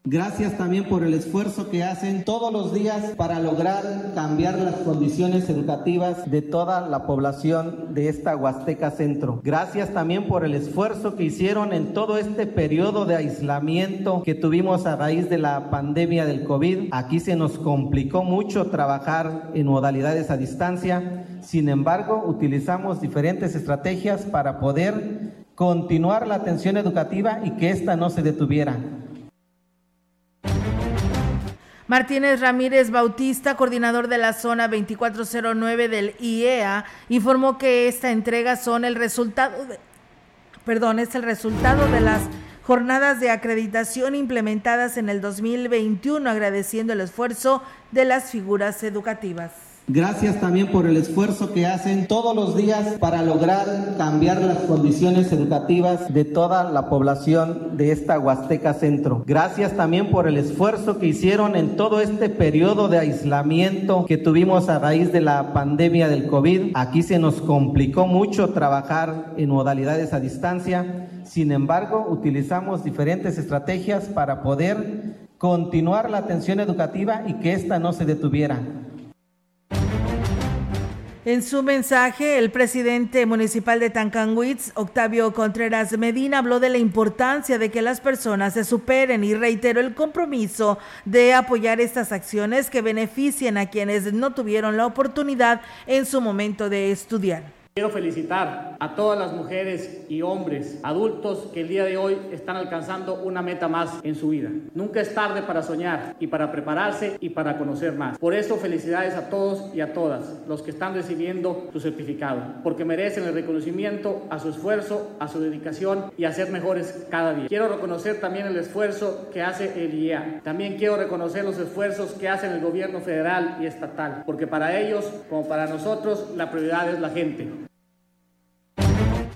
Gracias también por el esfuerzo que hacen todos los días para lograr cambiar las condiciones educativas de toda la población de esta Huasteca Centro. Gracias también por el esfuerzo que hicieron en todo este periodo de aislamiento que tuvimos a raíz de la pandemia del COVID. Aquí se nos complicó mucho trabajar en modalidades a distancia. Sin embargo, utilizamos diferentes estrategias para poder continuar la atención educativa y que ésta no se detuviera. Martínez Ramírez Bautista, coordinador de la zona 2409 del IEA, informó que esta entrega son el resultado perdón, es el resultado de las jornadas de acreditación implementadas en el 2021, agradeciendo el esfuerzo de las figuras educativas. Gracias también por el esfuerzo que hacen todos los días para lograr cambiar las condiciones educativas de toda la población de esta Huasteca Centro. Gracias también por el esfuerzo que hicieron en todo este periodo de aislamiento que tuvimos a raíz de la pandemia del COVID. Aquí se nos complicó mucho trabajar en modalidades a distancia. Sin embargo, utilizamos diferentes estrategias para poder continuar la atención educativa y que ésta no se detuviera. En su mensaje, el presidente municipal de Tancanwitz, Octavio Contreras Medina, habló de la importancia de que las personas se superen y reiteró el compromiso de apoyar estas acciones que beneficien a quienes no tuvieron la oportunidad en su momento de estudiar. Quiero felicitar a todas las mujeres y hombres adultos que el día de hoy están alcanzando una meta más en su vida. Nunca es tarde para soñar y para prepararse y para conocer más. Por eso felicidades a todos y a todas los que están recibiendo su certificado, porque merecen el reconocimiento a su esfuerzo, a su dedicación y a ser mejores cada día. Quiero reconocer también el esfuerzo que hace el IEA. También quiero reconocer los esfuerzos que hacen el gobierno federal y estatal, porque para ellos, como para nosotros, la prioridad es la gente.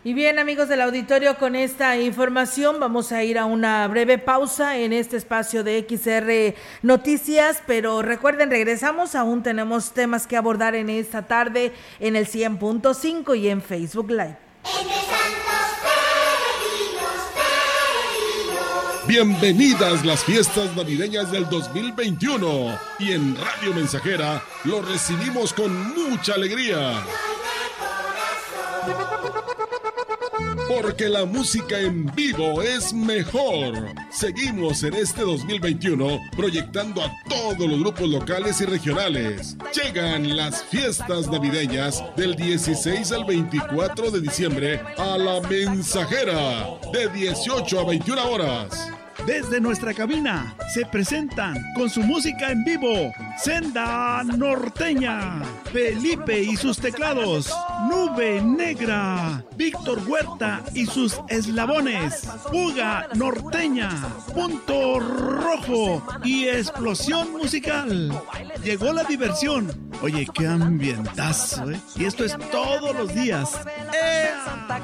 Y bien, amigos del auditorio, con esta información vamos a ir a una breve pausa en este espacio de XR Noticias, pero recuerden, regresamos, aún tenemos temas que abordar en esta tarde en el 100.5 y en Facebook Live. Bienvenidas las fiestas navideñas del 2021 y en Radio Mensajera lo recibimos con mucha alegría. Porque la música en vivo es mejor. Seguimos en este 2021 proyectando a todos los grupos locales y regionales. Llegan las fiestas navideñas del 16 al 24 de diciembre a la mensajera de 18 a 21 horas. Desde nuestra cabina se presentan con su música en vivo Senda Norteña, Felipe y sus teclados, Nube Negra, Víctor Huerta y sus eslabones, Fuga Norteña, Punto Rojo y Explosión Musical. Llegó la diversión. Oye, qué ambientazo, ¿eh? Y esto es todos los días. Santa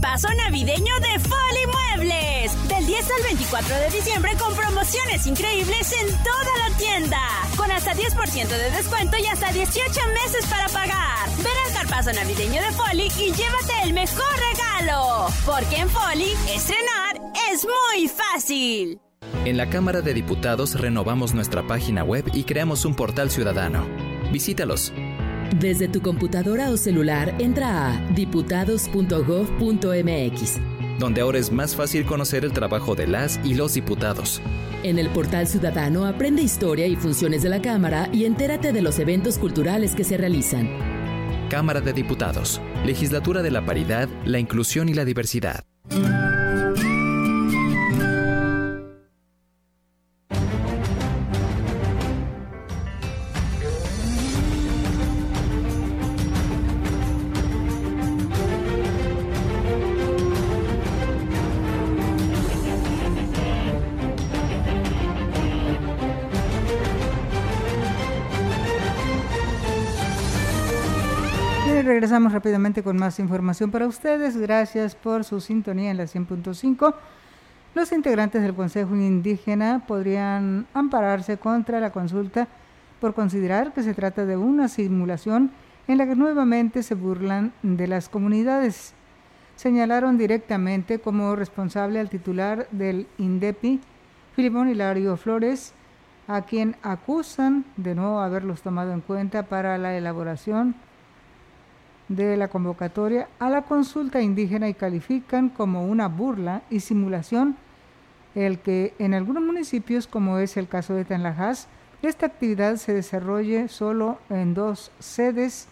Carpazo navideño de Foli Muebles. Del 10 al 24 de diciembre con promociones increíbles en toda la tienda. Con hasta 10% de descuento y hasta 18 meses para pagar. Ven al carpazo navideño de Foli y llévate el mejor regalo. Porque en Foli, estrenar es muy fácil. En la Cámara de Diputados renovamos nuestra página web y creamos un portal ciudadano. Visítalos desde tu computadora o celular, entra a diputados.gov.mx, donde ahora es más fácil conocer el trabajo de las y los diputados. En el portal ciudadano aprende historia y funciones de la Cámara y entérate de los eventos culturales que se realizan. Cámara de Diputados, Legislatura de la Paridad, la Inclusión y la Diversidad. Rápidamente con más información para ustedes. Gracias por su sintonía en la 100.5. Los integrantes del Consejo Indígena podrían ampararse contra la consulta por considerar que se trata de una simulación en la que nuevamente se burlan de las comunidades. Señalaron directamente como responsable al titular del INDEPI, Filipón Hilario Flores, a quien acusan de no haberlos tomado en cuenta para la elaboración de la convocatoria a la consulta indígena y califican como una burla y simulación el que en algunos municipios, como es el caso de Tanlajas, esta actividad se desarrolle solo en dos sedes,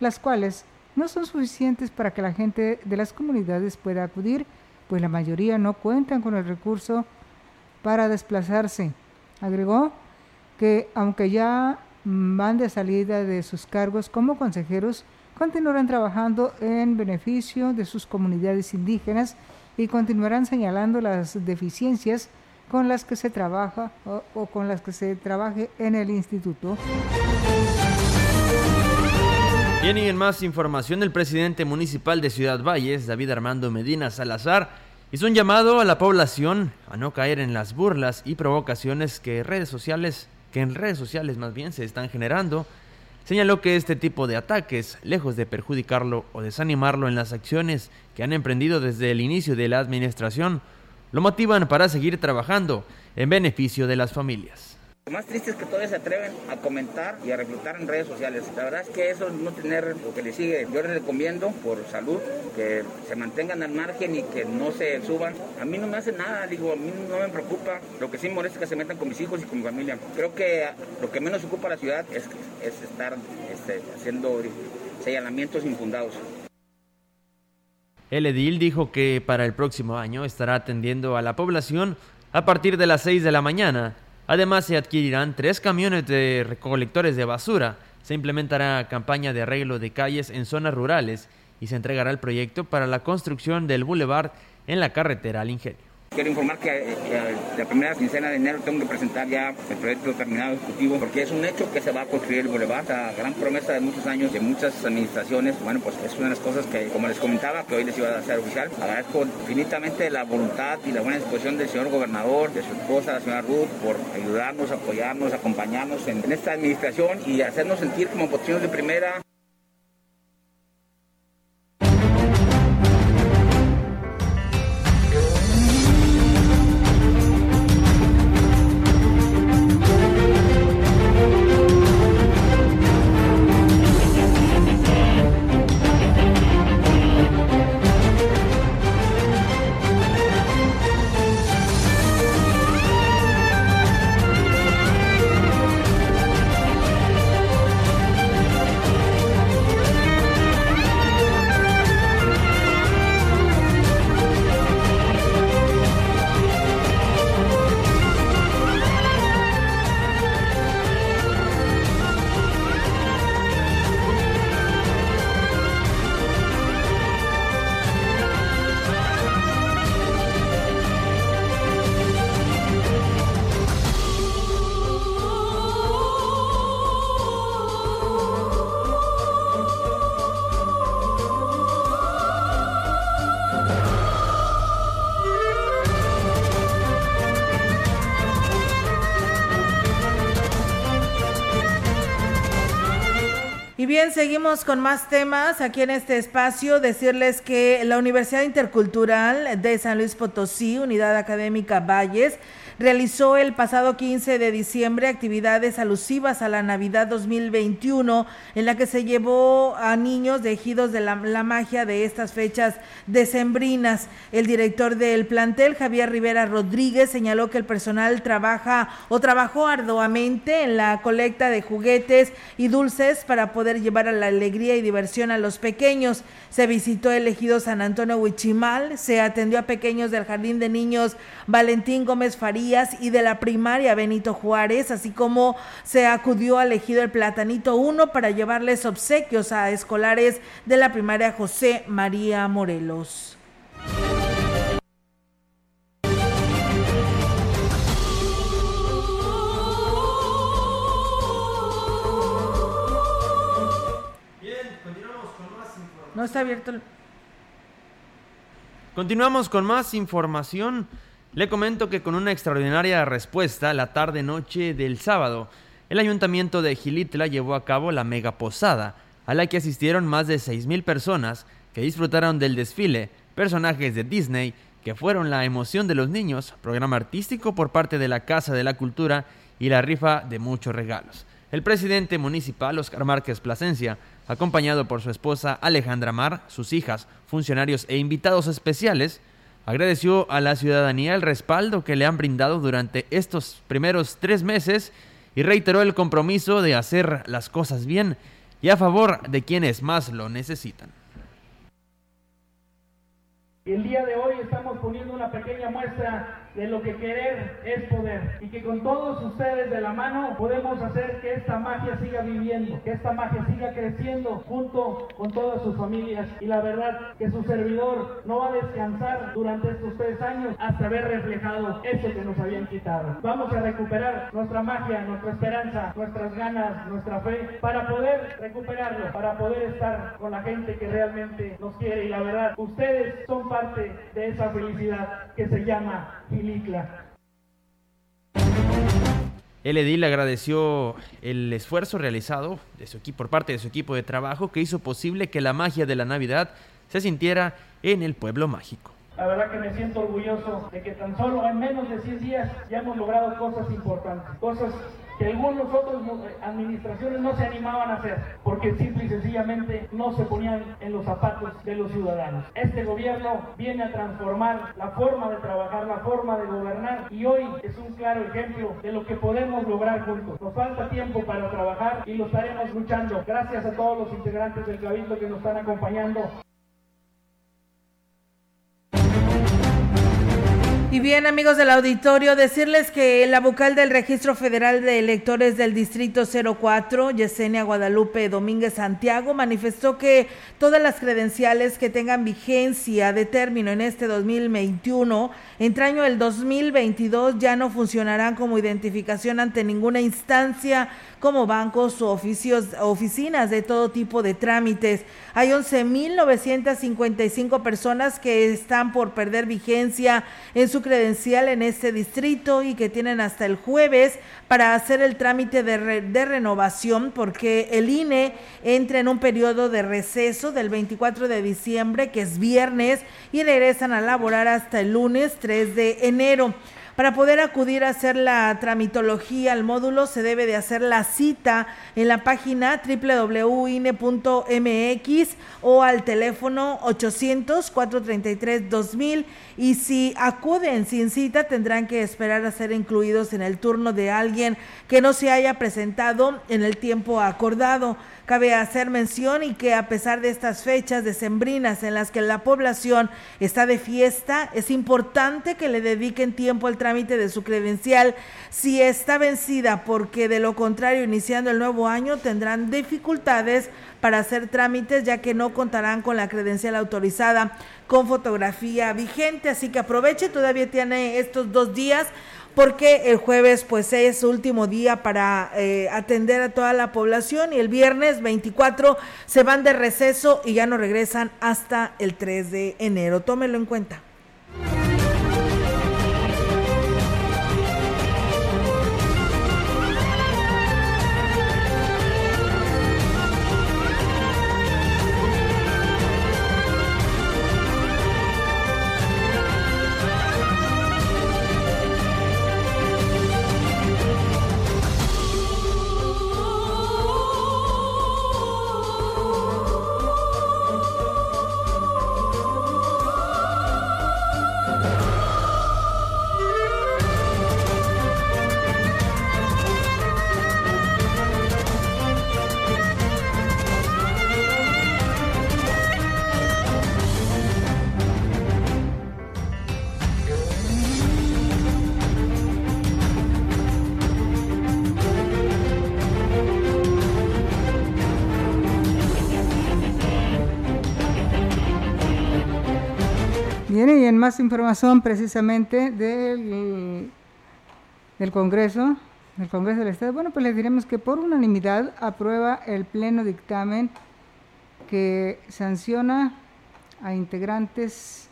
las cuales no son suficientes para que la gente de las comunidades pueda acudir, pues la mayoría no cuentan con el recurso para desplazarse. Agregó que aunque ya van de salida de sus cargos como consejeros, continuarán trabajando en beneficio de sus comunidades indígenas y continuarán señalando las deficiencias con las que se trabaja o, con las que se trabaje en el instituto. Bien, y en más información, el presidente municipal de Ciudad Valles, David Armando Medina Salazar, hizo un llamado a la población a no caer en las burlas y provocaciones que que en redes sociales más bien se están generando Señaló que este tipo de ataques, lejos de perjudicarlo o desanimarlo en las acciones que han emprendido desde el inicio de la administración, lo motivan para seguir trabajando en beneficio de las familias. Lo más triste es que todavía se atreven a comentar y a reclutar en redes sociales. La verdad es que eso no tener lo que le sigue. Yo les recomiendo, por salud, que se mantengan al margen y que no se suban. A mí no me hace nada, digo, a mí no me preocupa. Lo que sí me molesta es que se metan con mis hijos y con mi familia. Creo que lo que menos ocupa la ciudad es, es estar este, haciendo señalamientos infundados. El edil dijo que para el próximo año estará atendiendo a la población a partir de las 6 de la mañana Además, se adquirirán tres camiones de recolectores de basura, se implementará campaña de arreglo de calles en zonas rurales y se entregará el proyecto para la construcción del boulevard en la carretera al Ingenio. Quiero informar que eh, eh, la primera quincena de enero tengo que presentar ya el proyecto terminado ejecutivo porque es un hecho que se va a construir el boulevard, la gran promesa de muchos años de muchas administraciones. Bueno, pues es una de las cosas que, como les comentaba, que hoy les iba a hacer oficial. Agradezco infinitamente la voluntad y la buena disposición del señor gobernador, de su esposa, la señora Ruth, por ayudarnos, apoyarnos, acompañarnos en, en esta administración y hacernos sentir como posiciones de primera. Seguimos con más temas aquí en este espacio. Decirles que la Universidad Intercultural de San Luis Potosí, Unidad Académica Valles, realizó el pasado 15 de diciembre actividades alusivas a la Navidad 2021 en la que se llevó a niños de de la, la magia de estas fechas decembrinas. El director del plantel, Javier Rivera Rodríguez, señaló que el personal trabaja o trabajó arduamente en la colecta de juguetes y dulces para poder llevar a la alegría y diversión a los pequeños. Se visitó el ejido San Antonio Huichimal, se atendió a pequeños del Jardín de Niños Valentín Gómez Y de la primaria Benito Juárez, así como se acudió al ejido el Platanito 1 para llevarles obsequios a escolares de la primaria José María Morelos. No está abierto el... Continuamos con más información. Le comento que con una extraordinaria respuesta, la tarde-noche del sábado, el ayuntamiento de Gilitla llevó a cabo la mega posada, a la que asistieron más de 6.000 personas que disfrutaron del desfile, personajes de Disney, que fueron la emoción de los niños, programa artístico por parte de la Casa de la Cultura y la rifa de muchos regalos. El presidente municipal, Oscar Márquez Plasencia, acompañado por su esposa Alejandra Mar, sus hijas, funcionarios e invitados especiales, agradeció a la ciudadanía el respaldo que le han brindado durante estos primeros tres meses y reiteró el compromiso de hacer las cosas bien y a favor de quienes más lo necesitan. El día de hoy estamos poniendo una pequeña muestra de lo que querer es poder. Y que con todos ustedes de la mano podemos hacer que esta magia siga viviendo, que esta magia siga creciendo junto con todas sus familias. Y la verdad que su servidor no va a descansar durante estos tres años hasta ver reflejado eso que nos habían quitado. Vamos a recuperar nuestra magia, nuestra esperanza, nuestras ganas, nuestra fe para poder recuperarlo, para poder estar con la gente que realmente nos quiere. Y la verdad ustedes son parte de esa felicidad que se llama el edil agradeció el esfuerzo realizado de su equipo, por parte de su equipo de trabajo que hizo posible que la magia de la Navidad se sintiera en el pueblo mágico. La verdad que me siento orgulloso de que tan solo en menos de 100 días ya hemos logrado cosas importantes, cosas que algunos otros administraciones no se animaban a hacer porque simple y sencillamente no se ponían en los zapatos de los ciudadanos. Este gobierno viene a transformar la forma de trabajar, la forma de gobernar y hoy es un claro ejemplo de lo que podemos lograr juntos. Nos falta tiempo para trabajar y lo estaremos luchando. Gracias a todos los integrantes del Cabildo que nos están acompañando. Y bien, amigos del auditorio, decirles que la vocal del Registro Federal de Electores del Distrito 04, Yesenia Guadalupe Domínguez Santiago, manifestó que todas las credenciales que tengan vigencia de término en este 2021, entraño el 2022, ya no funcionarán como identificación ante ninguna instancia como bancos o oficios, oficinas de todo tipo de trámites. Hay 11.955 personas que están por perder vigencia en su credencial en este distrito y que tienen hasta el jueves para hacer el trámite de, de renovación porque el INE entra en un periodo de receso del 24 de diciembre, que es viernes, y regresan a laborar hasta el lunes 3 de enero. Para poder acudir a hacer la tramitología al módulo se debe de hacer la cita en la página www.ine.mx o al teléfono 800-433-2000 y si acuden sin cita tendrán que esperar a ser incluidos en el turno de alguien que no se haya presentado en el tiempo acordado. Cabe hacer mención y que a pesar de estas fechas decembrinas en las que la población está de fiesta, es importante que le dediquen tiempo al trámite de su credencial si está vencida, porque de lo contrario, iniciando el nuevo año, tendrán dificultades para hacer trámites ya que no contarán con la credencial autorizada con fotografía vigente. Así que aproveche, todavía tiene estos dos días porque el jueves pues es último día para eh, atender a toda la población y el viernes 24 se van de receso y ya no regresan hasta el 3 de enero. Tómelo en cuenta. Más información precisamente del, del Congreso, del Congreso del Estado, bueno, pues les diremos que por unanimidad aprueba el pleno dictamen que sanciona a integrantes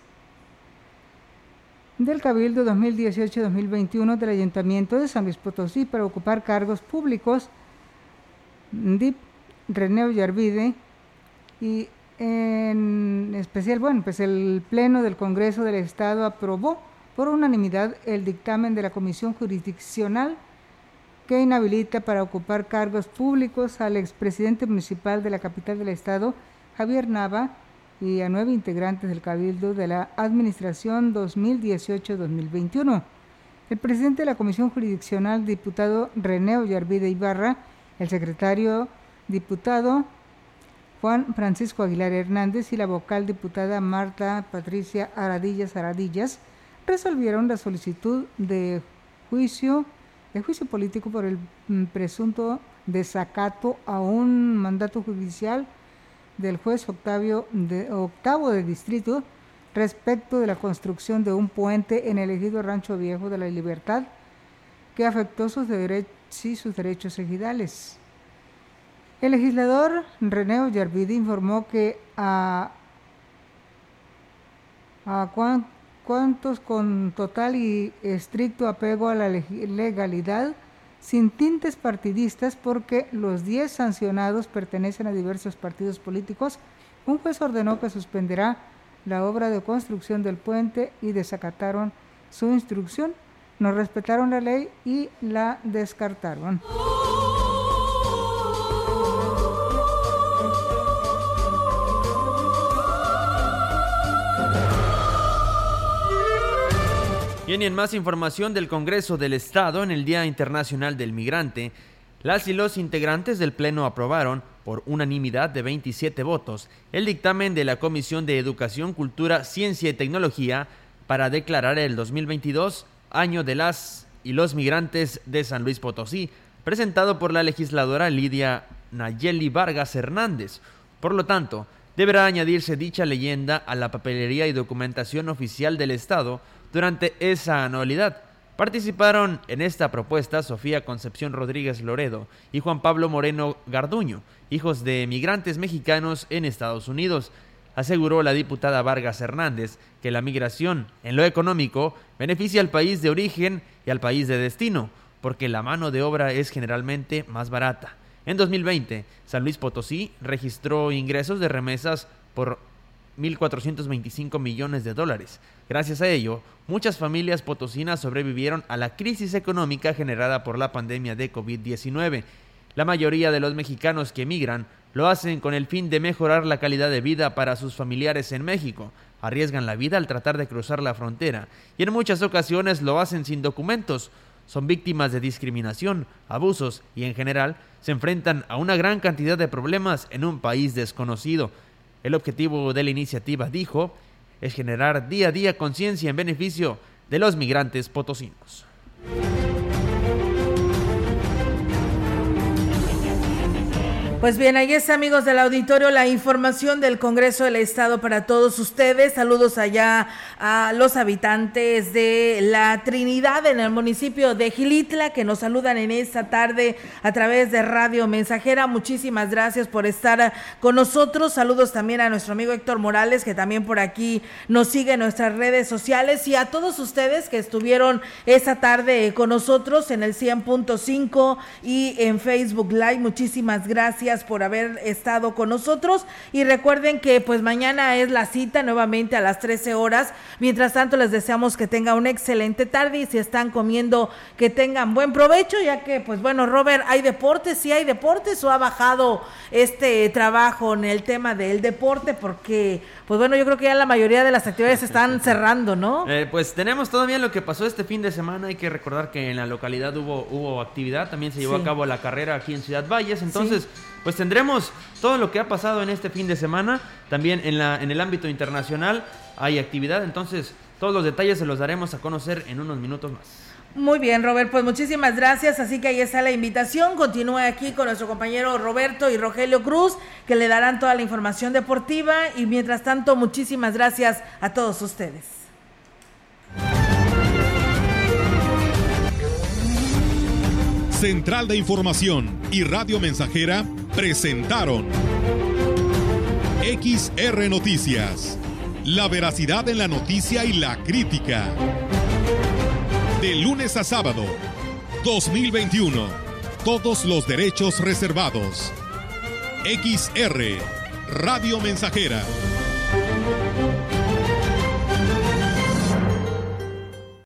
del Cabildo 2018-2021 del Ayuntamiento de San Luis Potosí para ocupar cargos públicos. DIP René Yarvide y en especial, bueno, pues el Pleno del Congreso del Estado aprobó por unanimidad el dictamen de la Comisión Jurisdiccional que inhabilita para ocupar cargos públicos al expresidente municipal de la capital del Estado, Javier Nava, y a nueve integrantes del Cabildo de la Administración 2018-2021. El presidente de la Comisión Jurisdiccional, diputado René Ollarvide Ibarra, el secretario diputado Juan Francisco Aguilar Hernández y la vocal diputada Marta Patricia Aradillas Aradillas resolvieron la solicitud de juicio, de juicio político por el mm, presunto desacato a un mandato judicial del juez Octavio de, octavo de distrito respecto de la construcción de un puente en el ejido Rancho Viejo de la Libertad que afectó sus derechos sus derechos ejidales. El legislador René Ollarvide informó que a, a cuantos con total y estricto apego a la legalidad, sin tintes partidistas, porque los 10 sancionados pertenecen a diversos partidos políticos, un juez ordenó que suspenderá la obra de construcción del puente y desacataron su instrucción, no respetaron la ley y la descartaron. Bien, y en más información del Congreso del Estado en el Día Internacional del Migrante, las y los integrantes del Pleno aprobaron, por unanimidad de 27 votos, el dictamen de la Comisión de Educación, Cultura, Ciencia y Tecnología para declarar el 2022 año de las y los migrantes de San Luis Potosí, presentado por la legisladora Lidia Nayeli Vargas Hernández. Por lo tanto, deberá añadirse dicha leyenda a la papelería y documentación oficial del Estado durante esa anualidad. Participaron en esta propuesta Sofía Concepción Rodríguez Loredo y Juan Pablo Moreno Garduño, hijos de migrantes mexicanos en Estados Unidos. Aseguró la diputada Vargas Hernández que la migración en lo económico beneficia al país de origen y al país de destino, porque la mano de obra es generalmente más barata. En 2020, San Luis Potosí registró ingresos de remesas por 1.425 millones de dólares. Gracias a ello, muchas familias potosinas sobrevivieron a la crisis económica generada por la pandemia de COVID-19. La mayoría de los mexicanos que emigran lo hacen con el fin de mejorar la calidad de vida para sus familiares en México. Arriesgan la vida al tratar de cruzar la frontera y en muchas ocasiones lo hacen sin documentos. Son víctimas de discriminación, abusos y en general se enfrentan a una gran cantidad de problemas en un país desconocido. El objetivo de la iniciativa, dijo, es generar día a día conciencia en beneficio de los migrantes potosinos. Pues bien, ahí está, amigos del auditorio, la información del Congreso del Estado para todos ustedes. Saludos allá a los habitantes de la Trinidad en el municipio de Gilitla que nos saludan en esta tarde a través de Radio Mensajera. Muchísimas gracias por estar con nosotros. Saludos también a nuestro amigo Héctor Morales, que también por aquí nos sigue en nuestras redes sociales y a todos ustedes que estuvieron esta tarde con nosotros en el 100.5 y en Facebook Live. Muchísimas gracias por haber estado con nosotros y recuerden que pues mañana es la cita nuevamente a las 13 horas. Mientras tanto les deseamos que tenga una excelente tarde y si están comiendo que tengan buen provecho ya que pues bueno Robert, ¿hay deportes? ¿Sí hay deportes o ha bajado este trabajo en el tema del deporte? Porque pues bueno yo creo que ya la mayoría de las actividades están cerrando, ¿no? Eh, pues tenemos todavía lo que pasó este fin de semana. Hay que recordar que en la localidad hubo, hubo actividad. También se llevó a cabo la carrera aquí en Ciudad Valles. Entonces pues tendremos todo lo que ha pasado en este fin de semana. También en, la, en el ámbito internacional hay actividad, entonces todos los detalles se los daremos a conocer en unos minutos más. Muy bien, Robert, pues muchísimas gracias. Así que ahí está la invitación. Continúe aquí con nuestro compañero Roberto y Rogelio Cruz, que le darán toda la información deportiva. Y mientras tanto, muchísimas gracias a todos ustedes. Central de Información y Radio Mensajera presentaron XR Noticias. La veracidad en la noticia y la crítica. De lunes a sábado, 2021. Todos los derechos reservados. XR, Radio Mensajera.